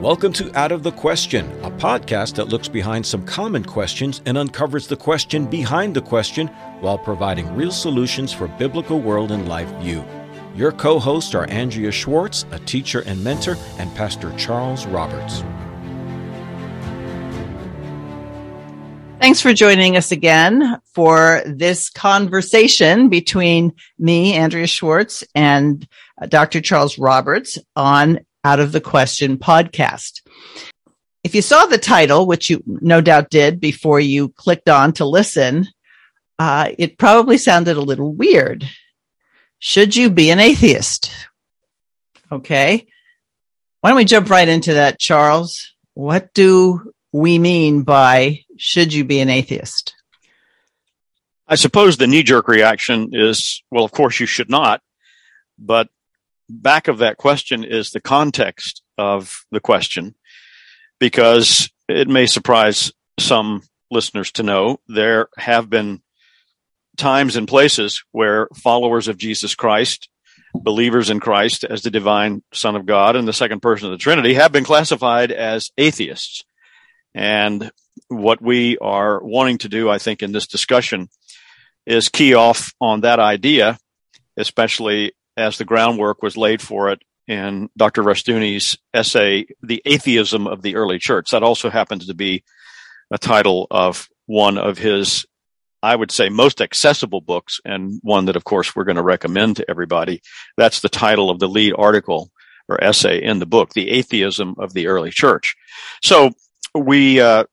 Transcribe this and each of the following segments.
Welcome to Out of the Question, a podcast that looks behind some common questions and uncovers the question behind the question while providing real solutions for biblical world and life view. Your co hosts are Andrea Schwartz, a teacher and mentor, and Pastor Charles Roberts. Thanks for joining us again for this conversation between me, Andrea Schwartz, and uh, Dr. Charles Roberts on Out of the Question podcast. If you saw the title, which you no doubt did before you clicked on to listen, uh, it probably sounded a little weird. Should you be an atheist? Okay. Why don't we jump right into that, Charles? What do we mean by should you be an atheist? I suppose the knee jerk reaction is, well, of course you should not. But back of that question is the context of the question, because it may surprise some listeners to know there have been times and places where followers of Jesus Christ, believers in Christ as the divine Son of God and the second person of the Trinity, have been classified as atheists. And what we are wanting to do, I think, in this discussion is key off on that idea, especially as the groundwork was laid for it in Dr. Rushdoony's essay, The Atheism of the Early Church. That also happens to be a title of one of his, I would say, most accessible books, and one that, of course, we're going to recommend to everybody. That's the title of the lead article or essay in the book, The Atheism of the Early Church. So we uh,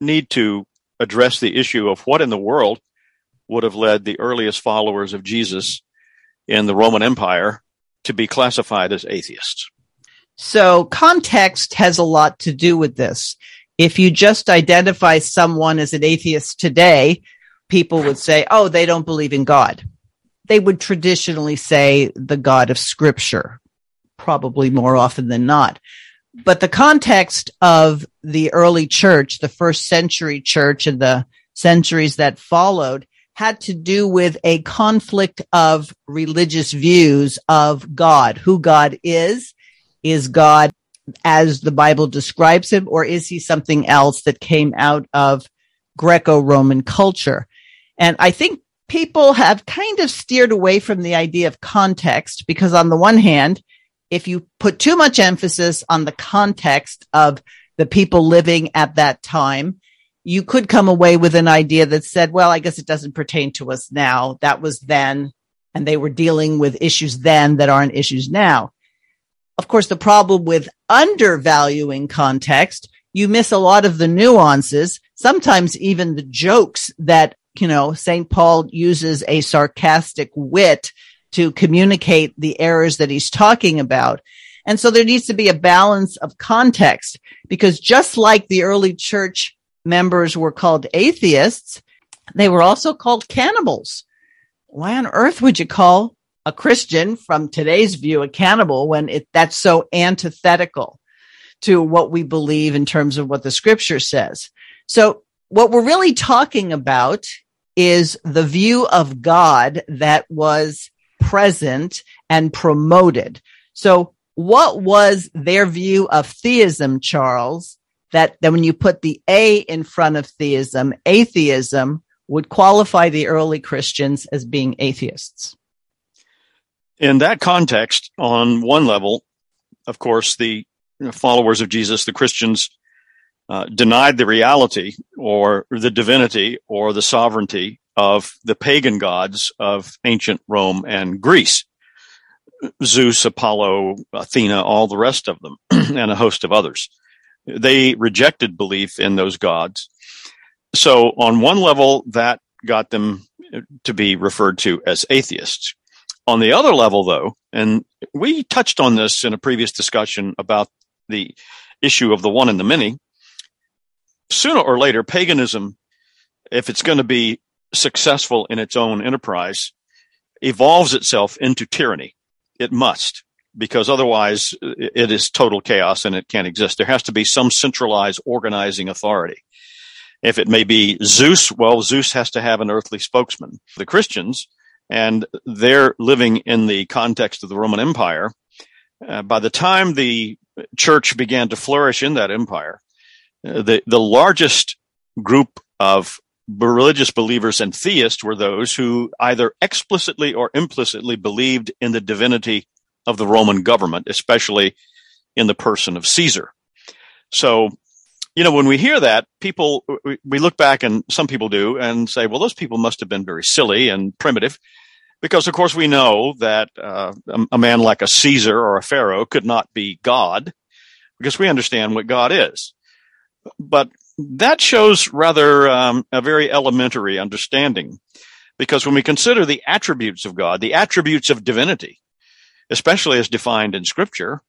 need to address the issue of what in the world would have led the earliest followers of Jesus in the Roman Empire to be classified as atheists. So context has a lot to do with this. If you just identify someone as an atheist today, people would say, oh, they don't believe in God. They would traditionally say the God of scripture, probably more often than not but the context of the early church, the first century church and the centuries that followed had to do with a conflict of religious views of God, who God is. Is God as the Bible describes him, or is he something else that came out of Greco-Roman culture? And I think people have kind of steered away from the idea of context because on the one hand, if you put too much emphasis on the context of the people living at that time, you could come away with an idea that said, well, I guess it doesn't pertain to us now. That was then, and they were dealing with issues then that aren't issues now. Of course, the problem with undervaluing context, you miss a lot of the nuances, sometimes even the jokes that, you know, St. Paul uses a sarcastic wit to communicate the errors that he's talking about. And so there needs to be a balance of context because just like the early church members were called atheists, they were also called cannibals. Why on earth would you call a Christian from today's view a cannibal when it, that's so antithetical to what we believe in terms of what the scripture says? So what we're really talking about is the view of God that was present and promoted. So what was their view of theism, Charles? That, that when you put the A in front of theism, atheism would qualify the early Christians as being atheists. In that context, on one level, of course, the followers of Jesus, the Christians, uh, denied the reality or the divinity or the sovereignty of the pagan gods of ancient Rome and Greece. Zeus, Apollo, Athena, all the rest of them, and a host of others. They rejected belief in those gods. So, on one level, that got them to be referred to as atheists. On the other level, though, and we touched on this in a previous discussion about the issue of the one and the many, sooner or later, paganism, if it's going to be successful in its own enterprise evolves itself into tyranny. It must, because otherwise it is total chaos and it can't exist. There has to be some centralized organizing authority. If it may be Zeus, well, Zeus has to have an earthly spokesman. The Christians, and they're living in the context of the Roman Empire. Uh, by the time the church began to flourish in that empire, uh, the, the largest group of religious believers and theists were those who either explicitly or implicitly believed in the divinity of the Roman government, especially in the person of Caesar. So, you know, when we hear that, people, we look back and some people do and say, well, those people must have been very silly and primitive because of course we know that uh, a man like a Caesar or a Pharaoh could not be God because we understand what God is. But that shows rather um, a very elementary understanding because when we consider the attributes of God, the attributes of divinity, especially as defined in scripture,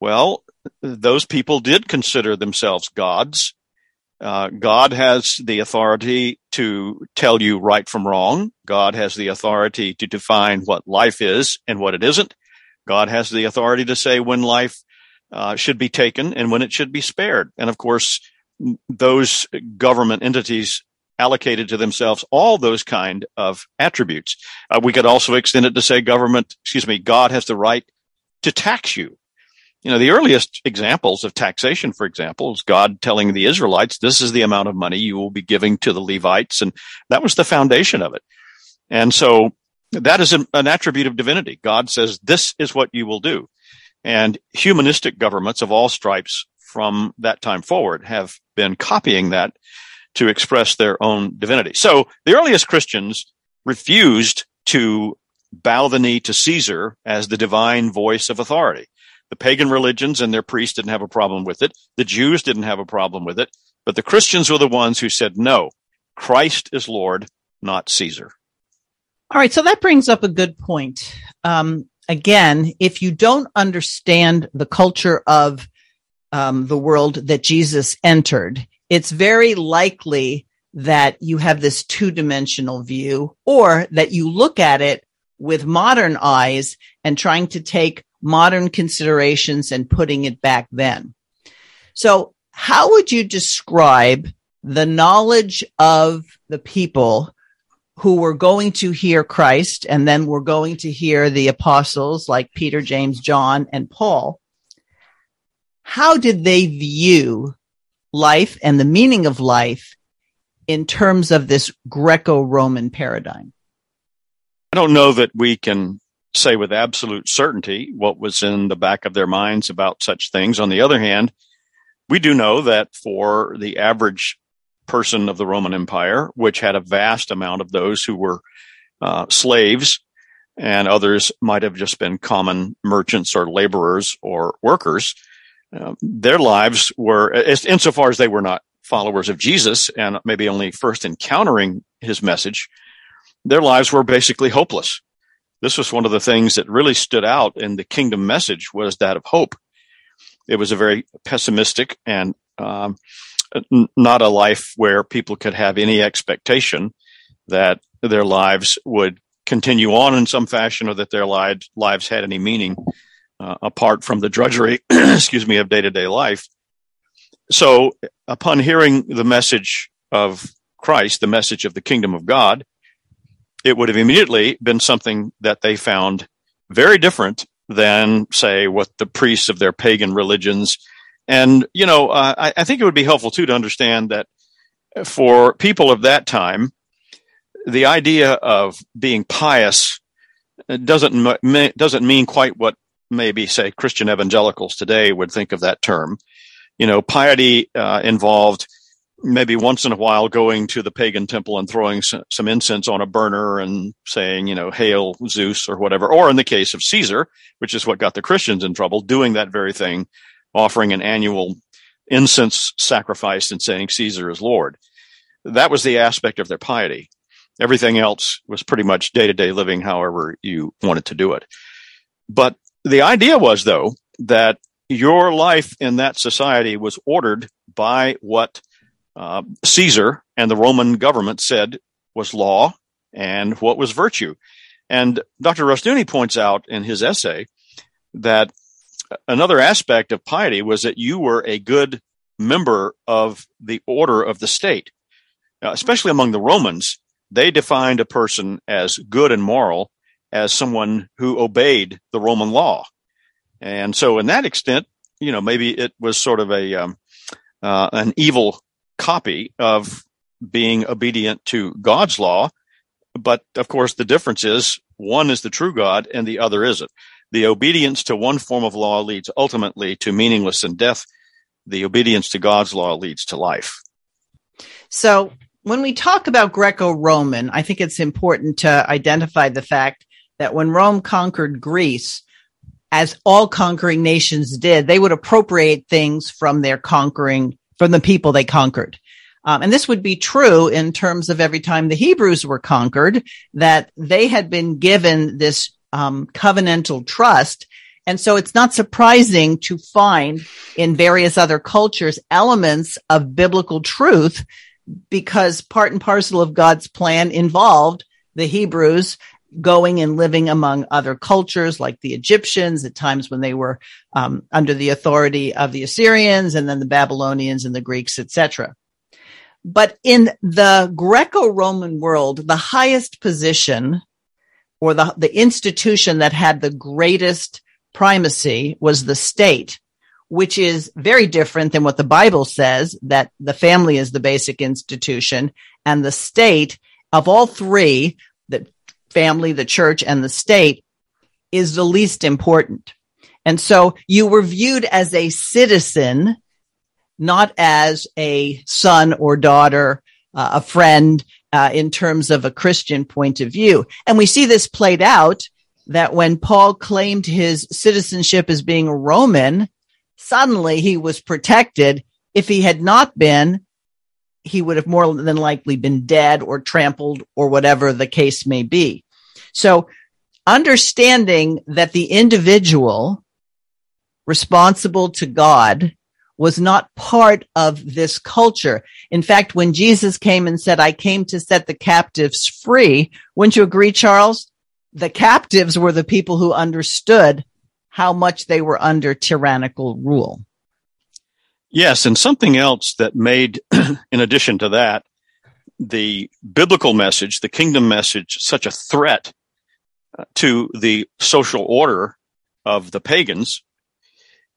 well, those people did consider themselves gods. Uh, God has the authority to tell you right from wrong. God has the authority to define what life is and what it isn't. God has the authority to say when life uh, should be taken and when it should be spared. And of course, those government entities allocated to themselves all those kind of attributes. Uh, we could also extend it to say government, excuse me, God has the right to tax you. You know, the earliest examples of taxation, for example, is God telling the Israelites, this is the amount of money you will be giving to the Levites. And that was the foundation of it. And so that is an, an attribute of divinity. God says, this is what you will do. And humanistic governments of all stripes from that time forward have been copying that to express their own divinity. So the earliest Christians refused to bow the knee to Caesar as the divine voice of authority. The pagan religions and their priests didn't have a problem with it. The Jews didn't have a problem with it. But the Christians were the ones who said, no, Christ is Lord, not Caesar. All right. So that brings up a good point. Um, again, if you don't understand the culture of um, the world that Jesus entered, it's very likely that you have this two dimensional view or that you look at it with modern eyes and trying to take modern considerations and putting it back then. So how would you describe the knowledge of the people who were going to hear Christ and then were going to hear the apostles like Peter, James, John, and Paul? How did they view life and the meaning of life in terms of this Greco-Roman paradigm? I don't know that we can say with absolute certainty what was in the back of their minds about such things. On the other hand, we do know that for the average person of the Roman Empire, which had a vast amount of those who were uh, slaves, and others might have just been common merchants or laborers or workers. Uh, their lives were, insofar as they were not followers of Jesus and maybe only first encountering his message, their lives were basically hopeless. This was one of the things that really stood out in the kingdom message was that of hope. It was a very pessimistic and um, not a life where people could have any expectation that their lives would continue on in some fashion or that their lives had any meaning uh, apart from the drudgery, excuse me, of day to day life. So upon hearing the message of Christ, the message of the kingdom of God, it would have immediately been something that they found very different than, say, what the priests of their pagan religions. And, you know, uh, I, I think it would be helpful too to understand that for people of that time, the idea of being pious doesn't doesn't mean quite what maybe say Christian evangelicals today would think of that term. You know, piety uh, involved maybe once in a while going to the pagan temple and throwing some incense on a burner and saying, you know, hail Zeus or whatever. Or in the case of Caesar, which is what got the Christians in trouble, doing that very thing, offering an annual incense sacrifice and saying Caesar is Lord. That was the aspect of their piety. Everything else was pretty much day to day living, however you wanted to do it. But the idea was, though, that your life in that society was ordered by what uh, Caesar and the Roman government said was law and what was virtue. And Dr. Rushdoony points out in his essay that another aspect of piety was that you were a good member of the order of the state. Now, especially among the Romans, they defined a person as good and moral as someone who obeyed the Roman law. And so in that extent, you know, maybe it was sort of a, um, uh, an evil copy of being obedient to God's law. But of course, the difference is one is the true God and the other isn't. The obedience to one form of law leads ultimately to meaningless and death. The obedience to God's law leads to life. So when we talk about Greco-Roman, I think it's important to identify the fact that when Rome conquered Greece, as all conquering nations did, they would appropriate things from their conquering, from the people they conquered. Um, and this would be true in terms of every time the Hebrews were conquered, that they had been given this um, covenantal trust. And so it's not surprising to find in various other cultures elements of biblical truth because part and parcel of God's plan involved the Hebrews going and living among other cultures like the Egyptians at times when they were um, under the authority of the Assyrians and then the Babylonians and the Greeks, etc. But in the Greco-Roman world, the highest position or the, the institution that had the greatest primacy was the state, which is very different than what the Bible says that the family is the basic institution and the state of all three, the family, the church and the state is the least important. And so you were viewed as a citizen not as a son or daughter, uh, a friend, uh, in terms of a Christian point of view. And we see this played out that when Paul claimed his citizenship as being a Roman, suddenly he was protected. If he had not been, he would have more than likely been dead or trampled or whatever the case may be. So understanding that the individual responsible to God was not part of this culture. In fact, when Jesus came and said, I came to set the captives free, wouldn't you agree, Charles? The captives were the people who understood how much they were under tyrannical rule. Yes, and something else that made, in addition to that, the biblical message, the kingdom message, such a threat to the social order of the pagans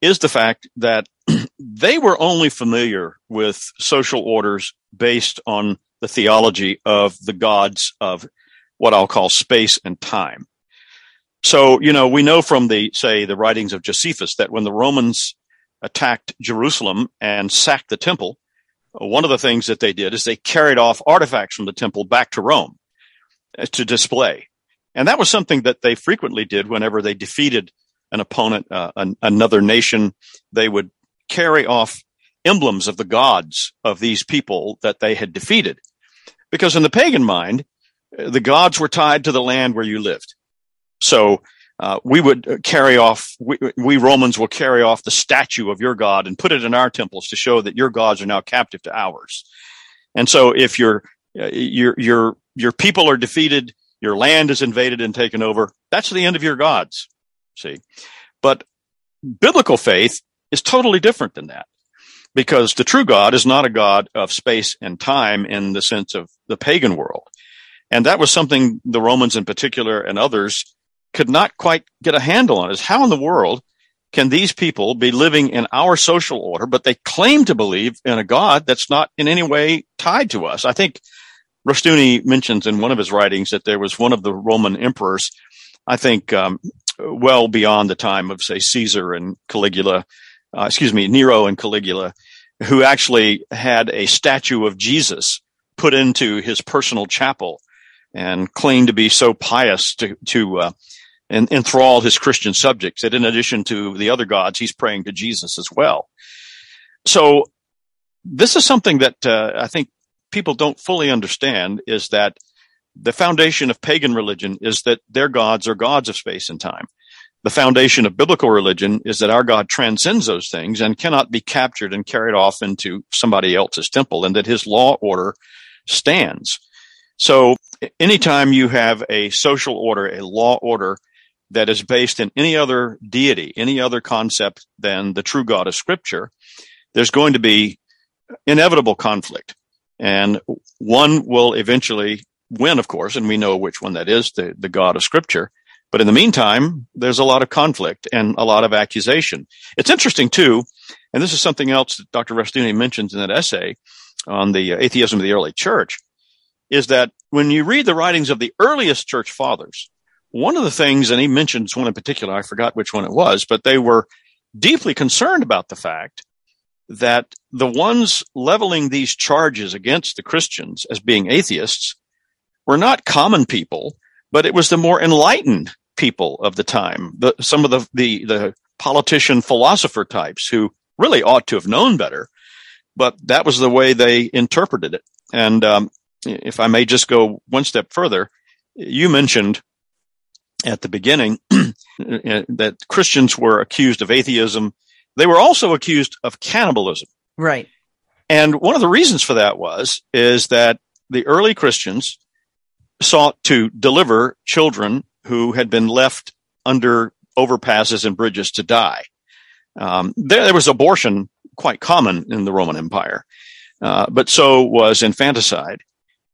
is the fact that they were only familiar with social orders based on the theology of the gods of what I'll call space and time. So, you know, we know from the, say, the writings of Josephus that when the Romans attacked Jerusalem and sacked the temple, one of the things that they did is they carried off artifacts from the temple back to Rome uh, to display. And that was something that they frequently did whenever they defeated an opponent, uh, an, another nation, they would carry off emblems of the gods of these people that they had defeated. Because in the pagan mind, the gods were tied to the land where you lived. So uh, we would carry off, we, we, Romans will carry off the statue of your God and put it in our temples to show that your gods are now captive to ours. And so if your, uh, your, your, your people are defeated, your land is invaded and taken over, that's the end of your gods. See, but biblical faith is totally different than that because the true God is not a God of space and time in the sense of the pagan world. And that was something the Romans in particular and others could not quite get a handle on is how in the world can these people be living in our social order, but they claim to believe in a God that's not in any way tied to us? I think Rushdoony mentions in one of his writings that there was one of the Roman emperors, I think um, well beyond the time of, say, Caesar and Caligula, uh, excuse me, Nero and Caligula, who actually had a statue of Jesus put into his personal chapel and claimed to be so pious to, to uh, enthrall his Christian subjects that in addition to the other gods, he's praying to Jesus as well. So this is something that uh, I think people don't fully understand is that the foundation of pagan religion is that their gods are gods of space and time. The foundation of biblical religion is that our God transcends those things and cannot be captured and carried off into somebody else's temple and that his law order stands. So anytime you have a social order, a law order that is based in any other deity, any other concept than the true God of scripture, there's going to be inevitable conflict. And one will eventually win, of course, and we know which one that is, the, the God of Scripture. But in the meantime, there's a lot of conflict and a lot of accusation. It's interesting too, and this is something else that Dr. Rushdoony mentions in that essay on the uh, atheism of the early church, is that when you read the writings of the earliest church fathers, one of the things, and he mentions one in particular, I forgot which one it was, but they were deeply concerned about the fact that the ones leveling these charges against the Christians as being atheists were not common people, but it was the more enlightened people of the time, the, some of the, the, the politician philosopher types who really ought to have known better, but that was the way they interpreted it. And um, if I may just go one step further, you mentioned at the beginning that Christians were accused of atheism. They were also accused of cannibalism. Right. And one of the reasons for that was, is that the early Christians sought to deliver children who had been left under overpasses and bridges to die. Um, there, there, was abortion quite common in the Roman Empire, uh, but so was infanticide.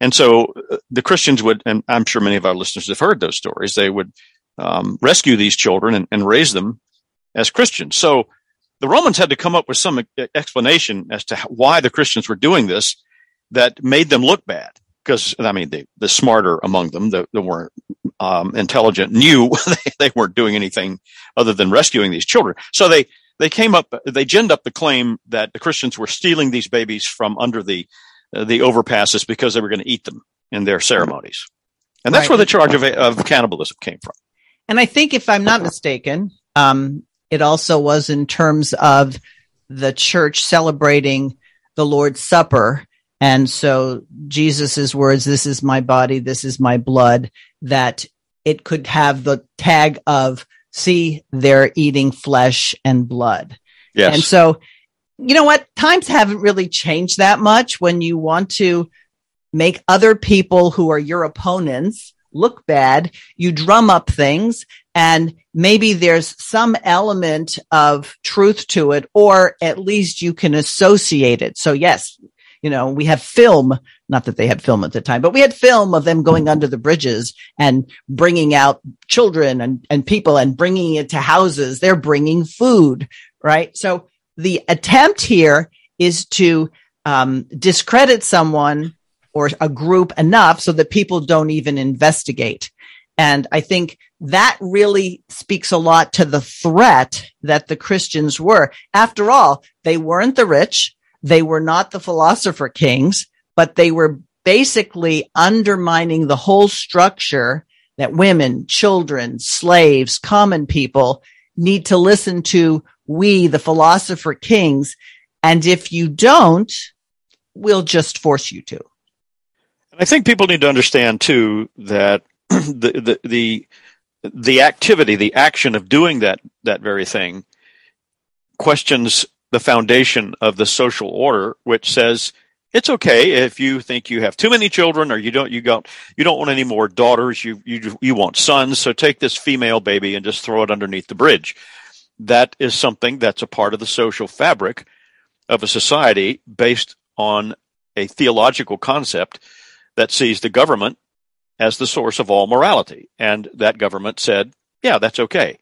And so uh, the Christians would, and I'm sure many of our listeners have heard those stories, they would um, rescue these children and, and, raise them as Christians. So the Romans had to come up with some explanation as to why the Christians were doing this that made them look bad. Because I mean, the, the smarter among them, the, the more um, intelligent, knew they, they weren't doing anything other than rescuing these children. So they they came up, they ginned up the claim that the Christians were stealing these babies from under the uh, the overpasses because they were going to eat them in their ceremonies. And that's right. where the charge of, of cannibalism came from. And I think, if I'm not mistaken, um, it also was in terms of the church celebrating the Lord's Supper. And so Jesus's words, this is my body, this is my blood, that it could have the tag of, see, they're eating flesh and blood. Yes. And so you know what? Times haven't really changed that much when you want to make other people who are your opponents look bad. You drum up things and maybe there's some element of truth to it, or at least you can associate it. So yes, you know, we have film, not that they had film at the time, but we had film of them going under the bridges and bringing out children and, and people and bringing it to houses. They're bringing food, right? So the attempt here is to um, discredit someone or a group enough so that people don't even investigate. And I think that really speaks a lot to the threat that the Christians were. After all, they weren't the rich. They were not the philosopher kings, but they were basically undermining the whole structure that women, children, slaves, common people need to listen to we, the philosopher kings. And if you don't, we'll just force you to. I think people need to understand too that the, the, the, the activity, the action of doing that, that very thing questions the foundation of the social order, which says it's okay if you think you have too many children or you don't you don't you don't want any more daughters. You you you want sons. So take this female baby and just throw it underneath the bridge. That is something that's a part of the social fabric of a society based on a theological concept that sees the government as the source of all morality. And that government said, yeah, that's okay.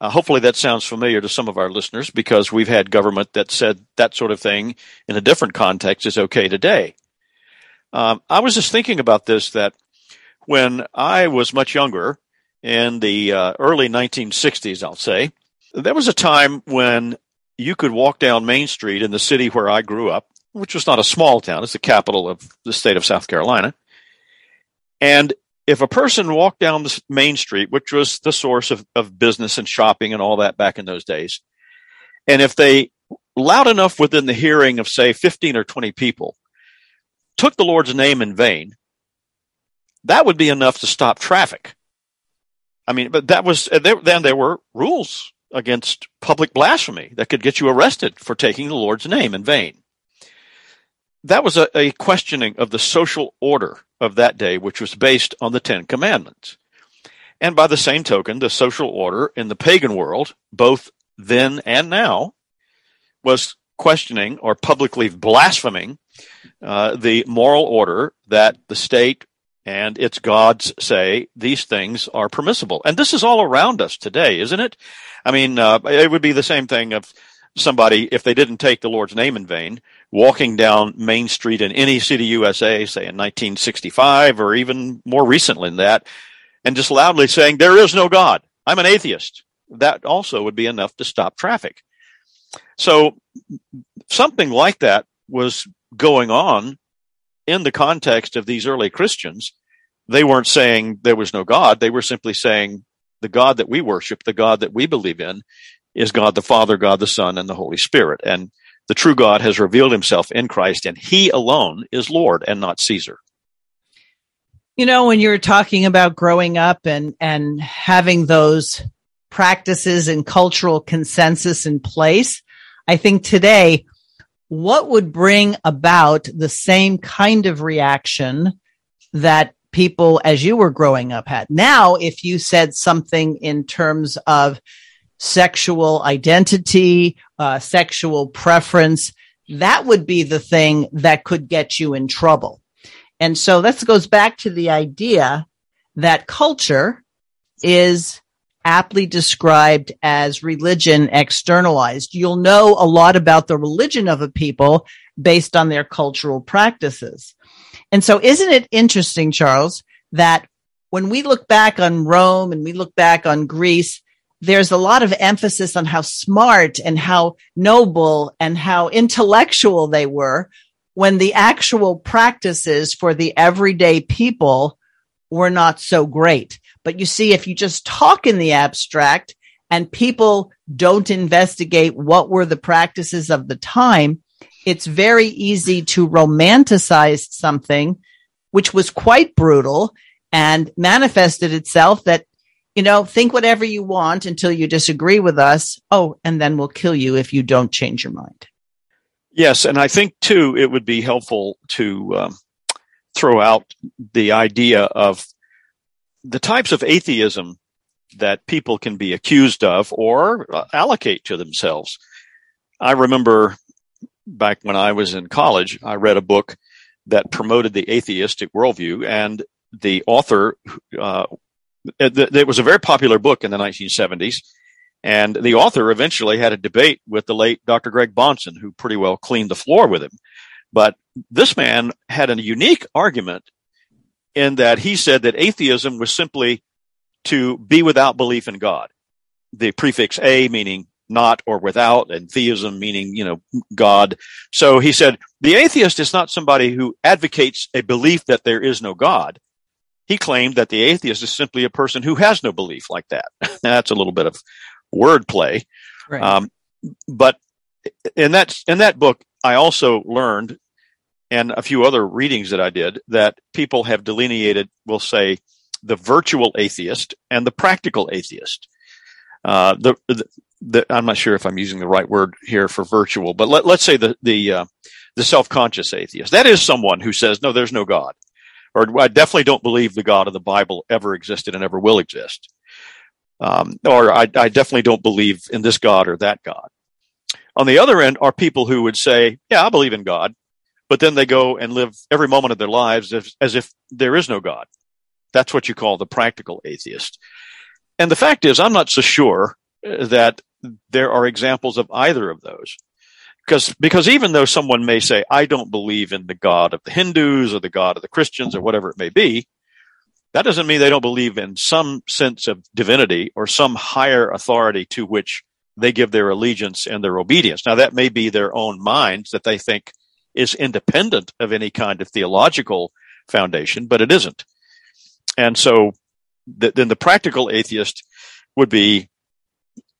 Uh, hopefully that sounds familiar to some of our listeners because we've had government that said that sort of thing in a different context is okay today. Um, I was just thinking about this that when I was much younger in the uh, early 1960s, I'll say, there was a time when you could walk down Main Street in the city where I grew up, which was not a small town, it's the capital of the state of South Carolina. And if a person walked down the Main Street, which was the source of, of business and shopping and all that back in those days, and if they loud enough within the hearing of, say, 15 or 20 people, took the Lord's name in vain, that would be enough to stop traffic. I mean, but that was, then there were rules against public blasphemy that could get you arrested for taking the Lord's name in vain. That was a, a, questioning of the social order of that day, which was based on the Ten Commandments. And by the same token, the social order in the pagan world, both then and now, was questioning or publicly blaspheming uh, the moral order that the state and its gods say these things are permissible. And this is all around us today, isn't it? I mean, uh, it would be the same thing of somebody, if they didn't take the Lord's name in vain, walking down Main Street in any city USA, say in 1965 or even more recently than that, and just loudly saying, there is no God. I'm an atheist. That also would be enough to stop traffic. So something like that was going on in the context of these early Christians. They weren't saying there was no God. They were simply saying the God that we worship, the God that we believe in is God the Father, God the Son, and the Holy Spirit. And the true God has revealed himself in Christ and he alone is Lord and not Caesar. You know, when you're talking about growing up and, and having those practices and cultural consensus in place, I think today, what would bring about the same kind of reaction that people as you were growing up had? Now, if you said something in terms of sexual identity, uh, sexual preference, that would be the thing that could get you in trouble. And so this goes back to the idea that culture is aptly described as religion externalized. You'll know a lot about the religion of a people based on their cultural practices. And so isn't it interesting, Charles, that when we look back on Rome and we look back on Greece, there's a lot of emphasis on how smart and how noble and how intellectual they were when the actual practices for the everyday people were not so great. But you see, if you just talk in the abstract and people don't investigate what were the practices of the time, it's very easy to romanticize something which was quite brutal and manifested itself that you know, think whatever you want until you disagree with us. Oh, and then we'll kill you if you don't change your mind. Yes. And I think too, it would be helpful to um, throw out the idea of the types of atheism that people can be accused of or uh, allocate to themselves. I remember back when I was in college, I read a book that promoted the atheistic worldview and the author uh, Uh, it, was a very popular book in the 1970s. And the author eventually had a debate with the late Dr. Greg Bahnsen, who pretty well cleaned the floor with him. But this man had a unique argument in that he said that atheism was simply to be without belief in God. The prefix a meaning not or without and theism meaning, you know, God. So he said the atheist is not somebody who advocates a belief that there is no God he claimed that the atheist is simply a person who has no belief like that. That's a little bit of wordplay. Right. Um, but in that, in that book, I also learned and a few other readings that I did that people have delineated, we'll say, the virtual atheist and the practical atheist. Uh, the, the, the, I'm not sure if I'm using the right word here for virtual, but let, us say the, the, uh, the self-conscious atheist. That is someone who says, no, there's no God or I definitely don't believe the God of the Bible ever existed and ever will exist. Um, or I, I definitely don't believe in this God or that God. On the other end are people who would say, yeah, I believe in God, but then they go and live every moment of their lives as, as if there is no God. That's what you call the practical atheist. And the fact is, I'm not so sure that there are examples of either of those because because even though someone may say I don't believe in the God of the Hindus or the God of the Christians or whatever it may be, that doesn't mean they don't believe in some sense of divinity or some higher authority to which they give their allegiance and their obedience. Now that may be their own minds that they think is independent of any kind of theological foundation, but it isn't. And so th- then the practical atheist would be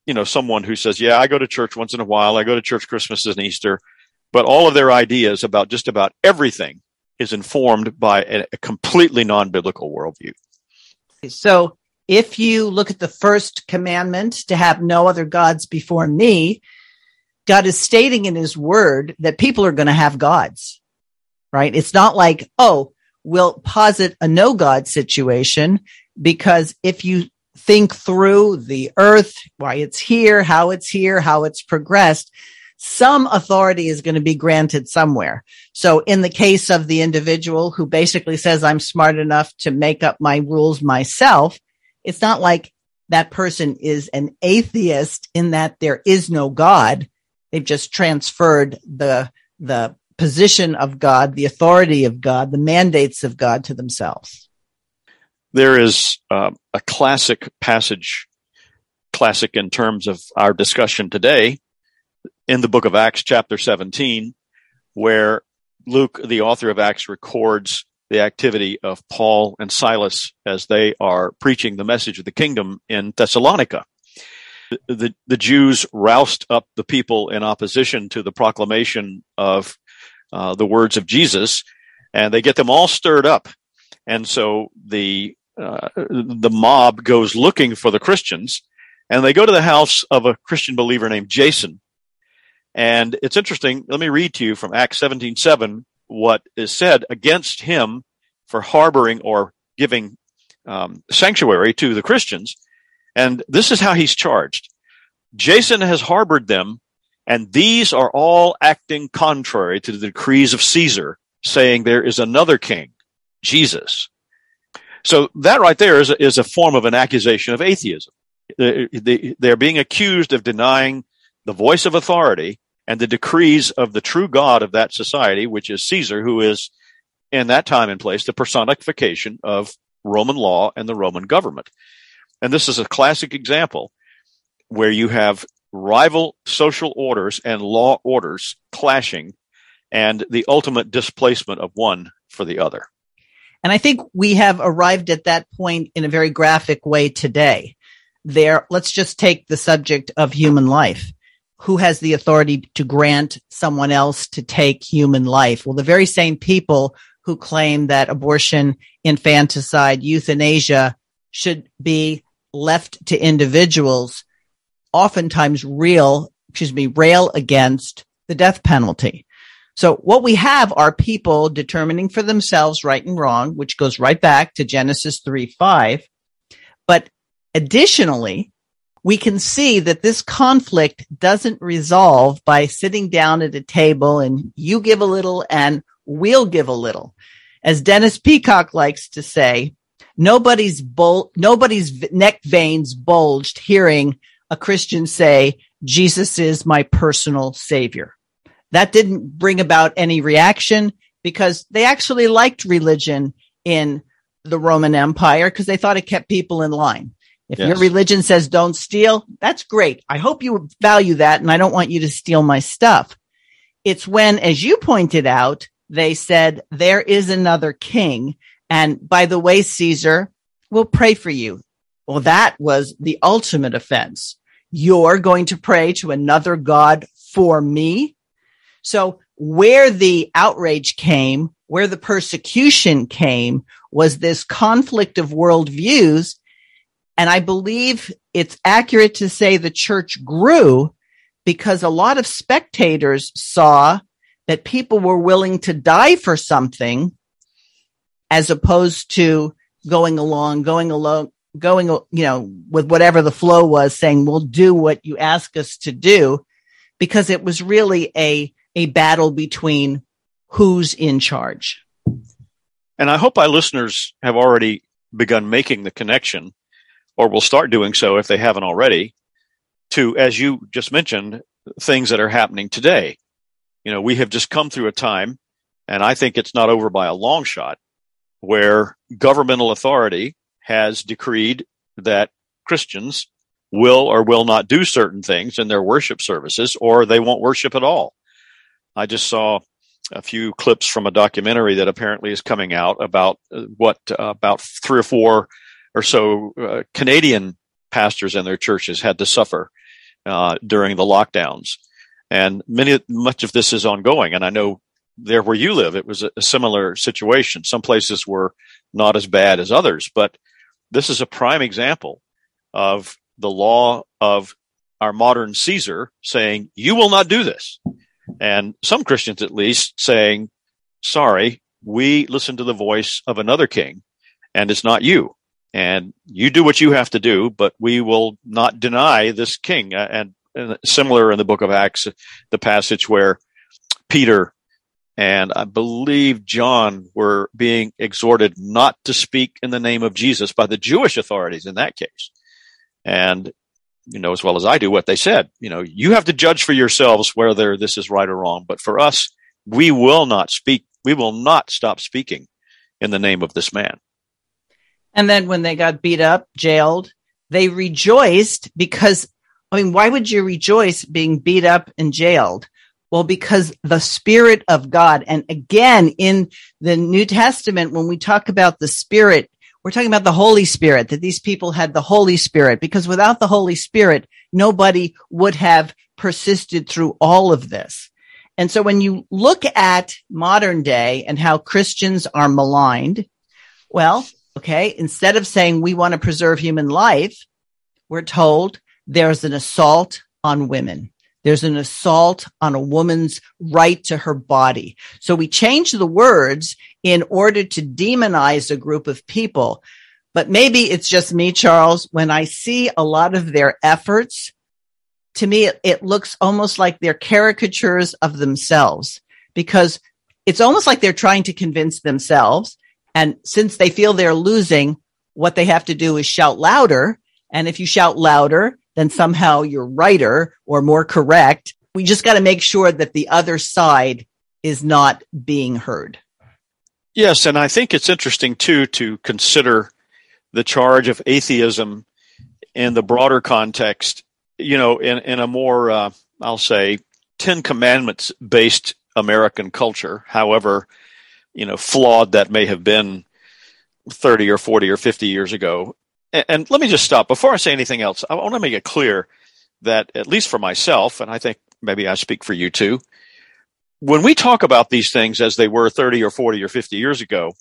you know, someone who says, yeah, I go to church once in a while. I go to church Christmas and Easter, but all of their ideas about just about everything is informed by a, a completely non-biblical worldview. So if you look at the first commandment to have no other gods before me, God is stating in his word that people are going to have gods, right? It's not like, oh, we'll posit a no God situation because if you think through the earth, why it's here, how it's here, how it's progressed. some authority is going to be granted somewhere. So in the case of the individual who basically says, I'm smart enough to make up my rules myself, it's not like that person is an atheist in that there is no God. They've just transferred the, the position of God, the authority of God, the mandates of God to themselves. There is uh, a classic passage, classic in terms of our discussion today, in the book of Acts, chapter 17, where Luke, the author of Acts, records the activity of Paul and Silas as they are preaching the message of the kingdom in Thessalonica. The, the, Jews roused up the people in opposition to the proclamation of uh, the words of Jesus, and they get them all stirred up. And so the uh, the mob goes looking for the Christians, and they go to the house of a Christian believer named Jason, and it's interesting. Let me read to you from Acts 17 7 what is said against him for harboring or giving um, sanctuary to the Christians. And this is how he's charged Jason has harbored them, and these are all acting contrary to the decrees of Caesar, saying there is another king, Jesus. So that right there is a, is a form of an accusation of atheism. They're being accused of denying the voice of authority and the decrees of the true God of that society, which is Caesar, who is in that time and place the personification of Roman law and the Roman government. And this is a classic example where you have rival social orders and law orders clashing and the ultimate displacement of one for the other. And I think we have arrived at that point in a very graphic way today. There, let's just take the subject of human life who has the authority to grant someone else to take human life? Well, the very same people who claim that abortion, infanticide, euthanasia should be left to individuals oftentimes real, excuse me, rail against the death penalty. So what we have are people determining for themselves right and wrong, which goes right back to Genesis 3, 5. But additionally, we can see that this conflict doesn't resolve by sitting down at a table and you give a little and we'll give a little. As Dennis Peacocke likes to say, nobody's bul- nobody's neck veins bulged hearing a Christian say, Jesus is my personal savior. That didn't bring about any reaction because they actually liked religion in the Roman Empire because they thought it kept people in line. If yes. your religion says don't steal, that's great. I hope you value that. And I don't want you to steal my stuff. It's when, as you pointed out, they said there is another king. And by the way, Caesar, we'll pray for you. Well, that was the ultimate offense. You're going to pray to another God for me. So where the outrage came, where the persecution came was this conflict of worldviews. And I believe it's accurate to say the church grew because a lot of spectators saw that people were willing to die for something as opposed to going along, going along, going, you know, with whatever the flow was saying, we'll do what you ask us to do because it was really a, a battle between who's in charge. And I hope our listeners have already begun making the connection or will start doing so if they haven't already, to, as you just mentioned, things that are happening today. You know, we have just come through a time, and I think it's not over by a long shot, where governmental authority has decreed that Christians will or will not do certain things in their worship services, or they won't worship at all. I just saw a few clips from a documentary that apparently is coming out about uh, what uh, about three or four or so uh, Canadian pastors and their churches had to suffer uh, during the lockdowns, and many much of this is ongoing. And I know there where you live, it was a, a similar situation. Some places were not as bad as others, but this is a prime example of the law of our modern Caesar saying, "You will not do this," and some Christians, at least, saying, "Sorry, we listen to the voice of another king, and it's not you." and you do what you have to do, but we will not deny this king. And similar in the book of Acts, the passage where Peter and I believe John were being exhorted not to speak in the name of Jesus by the Jewish authorities in that case. And you know as well as I do what they said. You know, you have to judge for yourselves whether this is right or wrong. But for us, we will not speak. We will not stop speaking in the name of this man. And then when they got beat up, jailed, they rejoiced because, I mean, why would you rejoice being beat up and jailed? Well, because the Spirit of God, and again, in the New Testament, when we talk about the Spirit, we're talking about the Holy Spirit, that these people had the Holy Spirit, because without the Holy Spirit, nobody would have persisted through all of this. And so when you look at modern day and how Christians are maligned, well, okay, instead of saying we want to preserve human life, we're told there's an assault on women. There's an assault on a woman's right to her body. So we change the words in order to demonize a group of people. But maybe it's just me, Charles. When I see a lot of their efforts, to me, it, it looks almost like they're caricatures of themselves because it's almost like they're trying to convince themselves. And since they feel they're losing, what they have to do is shout louder. And if you shout louder, then somehow you're righter or more correct. We just got to make sure that the other side is not being heard. Yes, and I think it's interesting too to consider the charge of atheism in the broader context. You know, in in a more uh, I'll say Ten Commandments based American culture, however, you know, flawed that may have been thirty or forty or fifty years ago. And, let me just stop before I say anything else. I want to make it clear that at least for myself, and I think maybe I speak for you too, when we talk about these things as they were 30 or 40 or 50 years ago,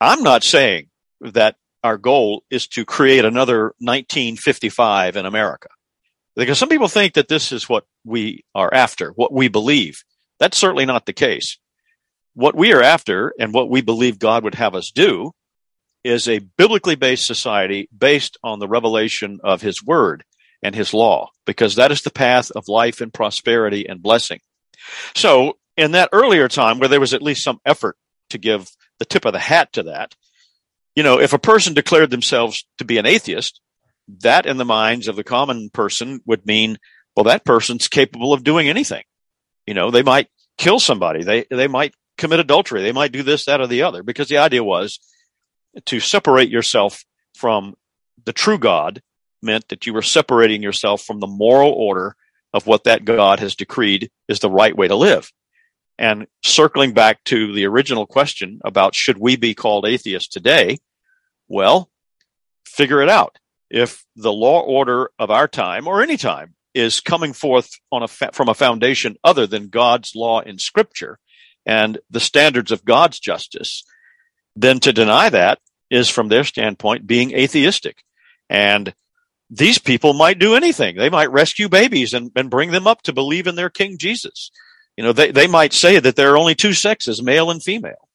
I'm not saying that our goal is to create another 1955 in America. Because some people think that this is what we are after, what we believe. That's certainly not the case. What we are after and what we believe God would have us do is a biblically based society based on the revelation of his word and his law, because that is the path of life and prosperity and blessing. So in that earlier time where there was at least some effort to give the tip of the hat to that, you know, if a person declared themselves to be an atheist, that in the minds of the common person would mean, well, that person's capable of doing anything. You know, they might kill somebody. They, they might commit adultery. They might do this, that, or the other, because the idea was to separate yourself from the true God meant that you were separating yourself from the moral order of what that God has decreed is the right way to live. And circling back to the original question about should we be called atheists today? Well, figure it out. If the law order of our time or any time is coming forth on a fa- from a foundation other than God's law in scripture and the standards of God's justice, then to deny that is from their standpoint being atheistic. And these people might do anything. They might rescue babies and, and bring them up to believe in their King Jesus. You know, they, they might say that there are only two sexes, male and female.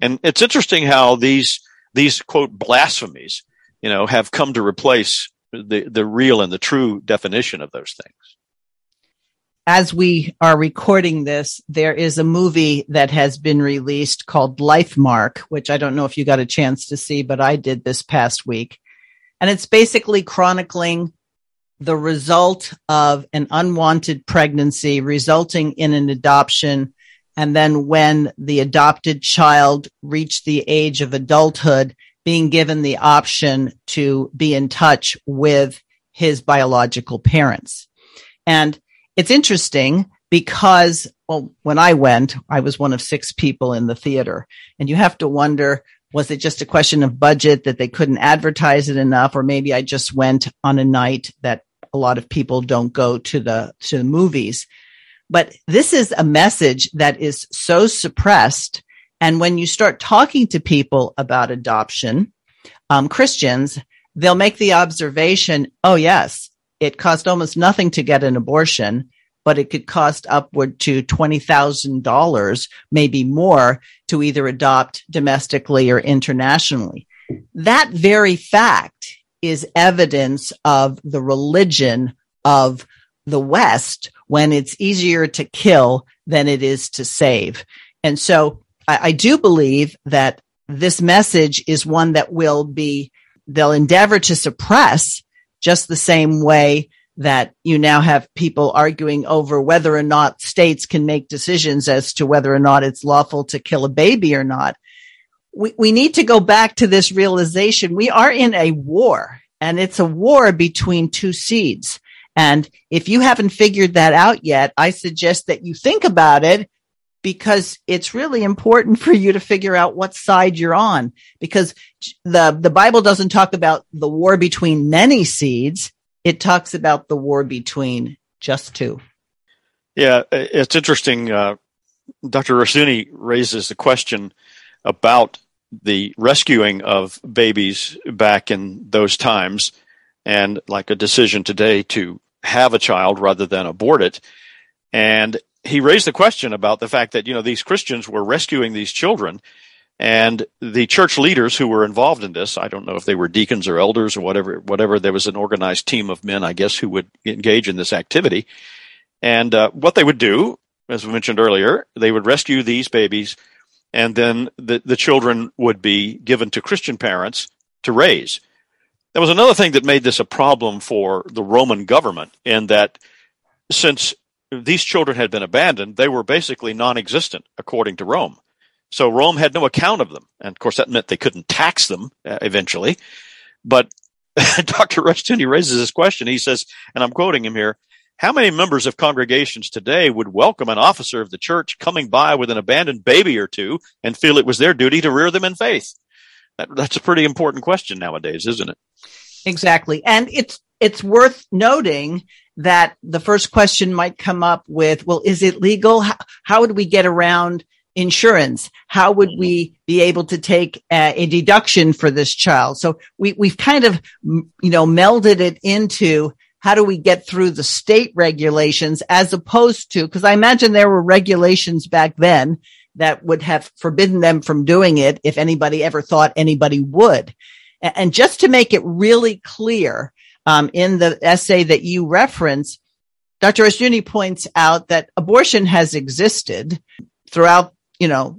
And it's interesting how these, these quote blasphemies, you know, have come to replace the, the real and the true definition of those things. As we are recording this, there is a movie that has been released called Lifemark, which I don't know if you got a chance to see, but I did this past week. And it's basically chronicling the result of an unwanted pregnancy resulting in an adoption. And then when the adopted child reached the age of adulthood, being given the option to be in touch with his biological parents. And it's interesting because, well, when I went, I was one of six people in the theater and you have to wonder, was it just a question of budget that they couldn't advertise it enough? Or maybe I just went on a night that a lot of people don't go to the, to the movies. But this is a message that is so suppressed. And when you start talking to people about adoption, um, Christians, they'll make the observation, oh, yes, it cost almost nothing to get an abortion but it could cost upward to $20,000, maybe more to either adopt domestically or internationally. That very fact is evidence of the religion of the West when it's easier to kill than it is to save. And so I, I do believe that this message is one that will be, they'll endeavor to suppress just the same way that you now have people arguing over whether or not states can make decisions as to whether or not it's lawful to kill a baby or not. We, we need to go back to this realization. We are in a war and it's a war between two seeds. And if you haven't figured that out yet, I suggest that you think about it because it's really important for you to figure out what side you're on because the, the Bible doesn't talk about the war between many seeds. It talks about the war between just two. Yeah, it's interesting. Uh, Dr. Rushdoony raises the question about the rescuing of babies back in those times and like a decision today to have a child rather than abort it. And he raised the question about the fact that, you know, these Christians were rescuing these children and the church leaders who were involved in this, I don't know if they were deacons or elders or whatever, whatever, there was an organized team of men, I guess, who would engage in this activity. And uh, what they would do, as we mentioned earlier, they would rescue these babies and then the, the children would be given to Christian parents to raise. There was another thing that made this a problem for the Roman government in that since these children had been abandoned, they were basically non-existent according to Rome. So Rome had no account of them. And of course, that meant they couldn't tax them uh, eventually. But Dr. Rushdoony raises this question. He says, and I'm quoting him here, how many members of congregations today would welcome an officer of the church coming by with an abandoned baby or two and feel it was their duty to rear them in faith? That, that's a pretty important question nowadays, isn't it? Exactly. And it's, it's worth noting that the first question might come up with, well, is it legal? How, how would we get around insurance? How would we be able to take a, a deduction for this child? So we, we've kind of, you know, melded it into how do we get through the state regulations as opposed to, because I imagine there were regulations back then that would have forbidden them from doing it if anybody ever thought anybody would. And just to make it really clear, um, in the essay that you reference, Dr. Rushdoony points out that abortion has existed throughout you know,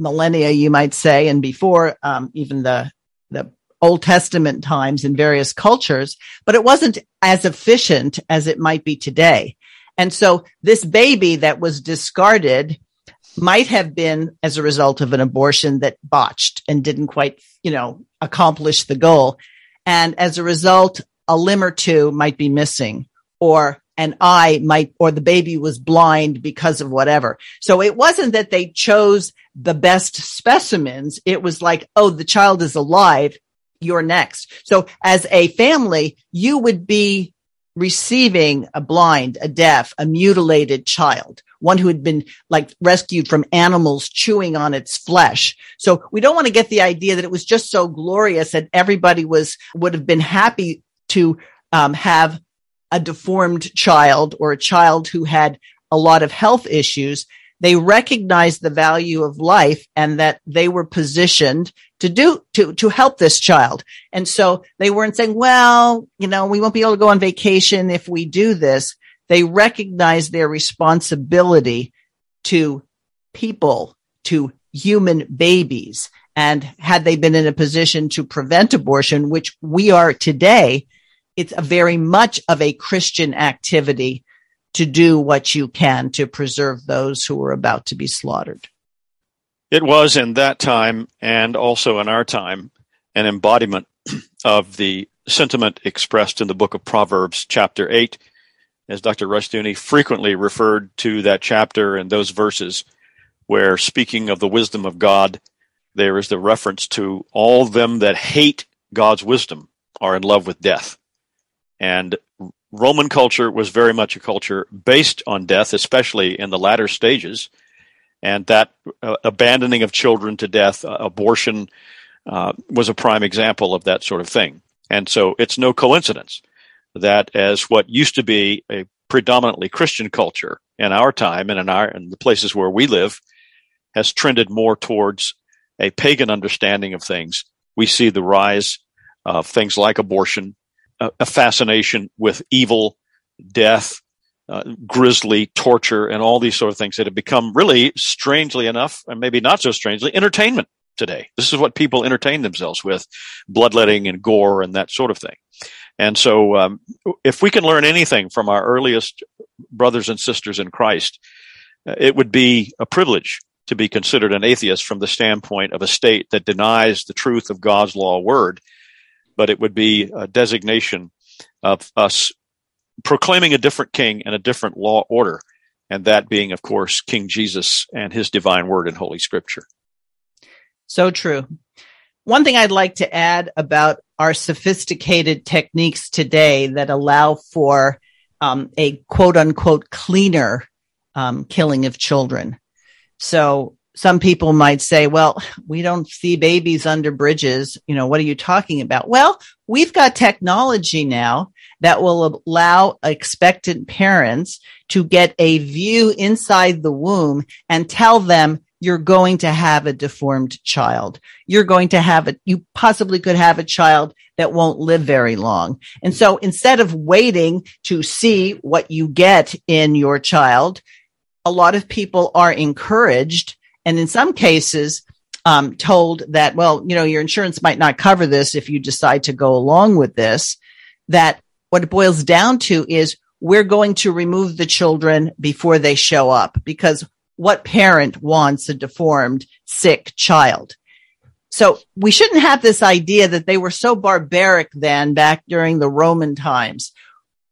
millennia, you might say, and before um, even the the Old Testament times in various cultures, but it wasn't as efficient as it might be today. And so this baby that was discarded might have been as a result of an abortion that botched and didn't quite, you know, accomplish the goal. And as a result, a limb or two might be missing or an eye might, or the baby was blind because of whatever. So it wasn't that they chose the best specimens. It was like, oh, the child is alive. You're next. So as a family, you would be receiving a blind, a deaf, a mutilated child, one who had been like rescued from animals chewing on its flesh. So we don't want to get the idea that it was just so glorious that everybody was, would have been happy to um, have a deformed child or a child who had a lot of health issues, they recognized the value of life and that they were positioned to do, to, to help this child. And so they weren't saying, well, you know, we won't be able to go on vacation if we do this. They recognized their responsibility to people, to human babies. And had they been in a position to prevent abortion, which we are today, it's a very much of a Christian activity to do what you can to preserve those who are about to be slaughtered. It was in that time and also in our time an embodiment of the sentiment expressed in the book of Proverbs, chapter 8, as Dr. Rushdoony frequently referred to that chapter and those verses where speaking of the wisdom of God, there is the reference to all them that hate God's wisdom are in love with death. And Roman culture was very much a culture based on death, especially in the latter stages. And that uh, abandoning of children to death, uh, abortion, uh, was a prime example of that sort of thing. And so it's no coincidence that as what used to be a predominantly Christian culture in our time and in our in the places where we live has trended more towards a pagan understanding of things. We see the rise of things like abortion, a, fascination with evil death, uh, grisly torture, and all these sort of things that have become really, strangely enough, and maybe not so strangely, entertainment today. This is what people entertain themselves with bloodletting and gore and that sort of thing. And so, um, if we can learn anything from our earliest brothers and sisters in Christ, uh, it would be a privilege to be considered an atheist from the standpoint of a state that denies the truth of God's law word, but it would be a designation of us proclaiming a different king and a different law order, and that being, of course, King Jesus and his divine word in Holy Scripture. So true. One thing I'd like to add about our sophisticated techniques today that allow for um, a quote unquote cleaner um, killing of children. So some people might say, well, we don't see babies under bridges. You know, what are you talking about? Well, we've got technology now that will allow expectant parents to get a view inside the womb and tell them you're going to have a deformed child. You're going to have a, you possibly could have a child that won't live very long. And so instead of waiting to see what you get in your child, a lot of people are encouraged and in some cases, um, told that, well, you know, your insurance might not cover this if you decide to go along with this. That what it boils down to is we're going to remove the children before they show up because what parent wants a deformed, sick child? So we shouldn't have this idea that they were so barbaric then back during the Roman times.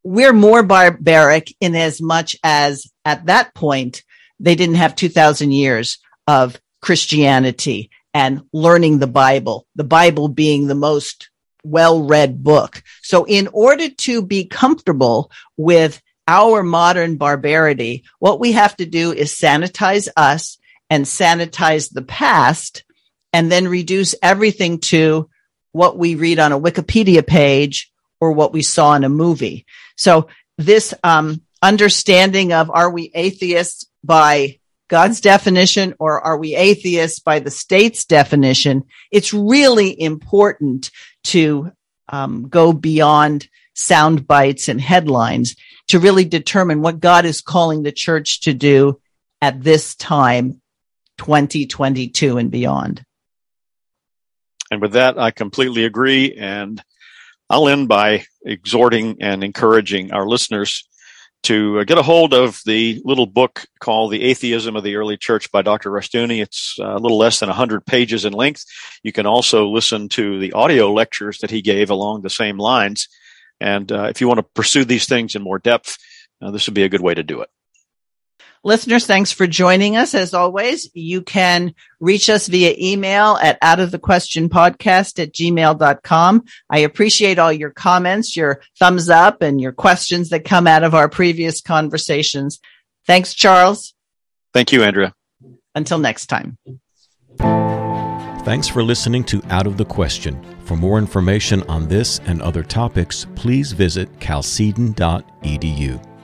We're more barbaric in as much as at that point, they didn't have 2000 years of Christianity and learning the Bible, the Bible being the most well read book. So in order to be comfortable with our modern barbarity, what we have to do is sanitize us and sanitize the past and then reduce everything to what we read on a Wikipedia page or what we saw in a movie. So this um, understanding of are we atheists by God's definition or are we atheists by the state's definition? It's really important to um, go beyond sound bites and headlines to really determine what God is calling the church to do at this time, 2022 and beyond. And with that, I completely agree. And I'll end by exhorting and encouraging our listeners to uh, get a hold of the little book called The Atheism of the Early Church by Dr. Rushdoony. It's uh, a little less than 100 pages in length. You can also listen to the audio lectures that he gave along the same lines. And uh, if you want to pursue these things in more depth, uh, this would be a good way to do it. Listeners, thanks for joining us. As always, you can reach us via email at out of the question podcast at gmail.com. I appreciate all your comments, your thumbs up and your questions that come out of our previous conversations. Thanks, Charles. Thank you, Andrea. Until next time. Thanks for listening to Out of the Question. For more information on this and other topics, please visit chalcedon.edu.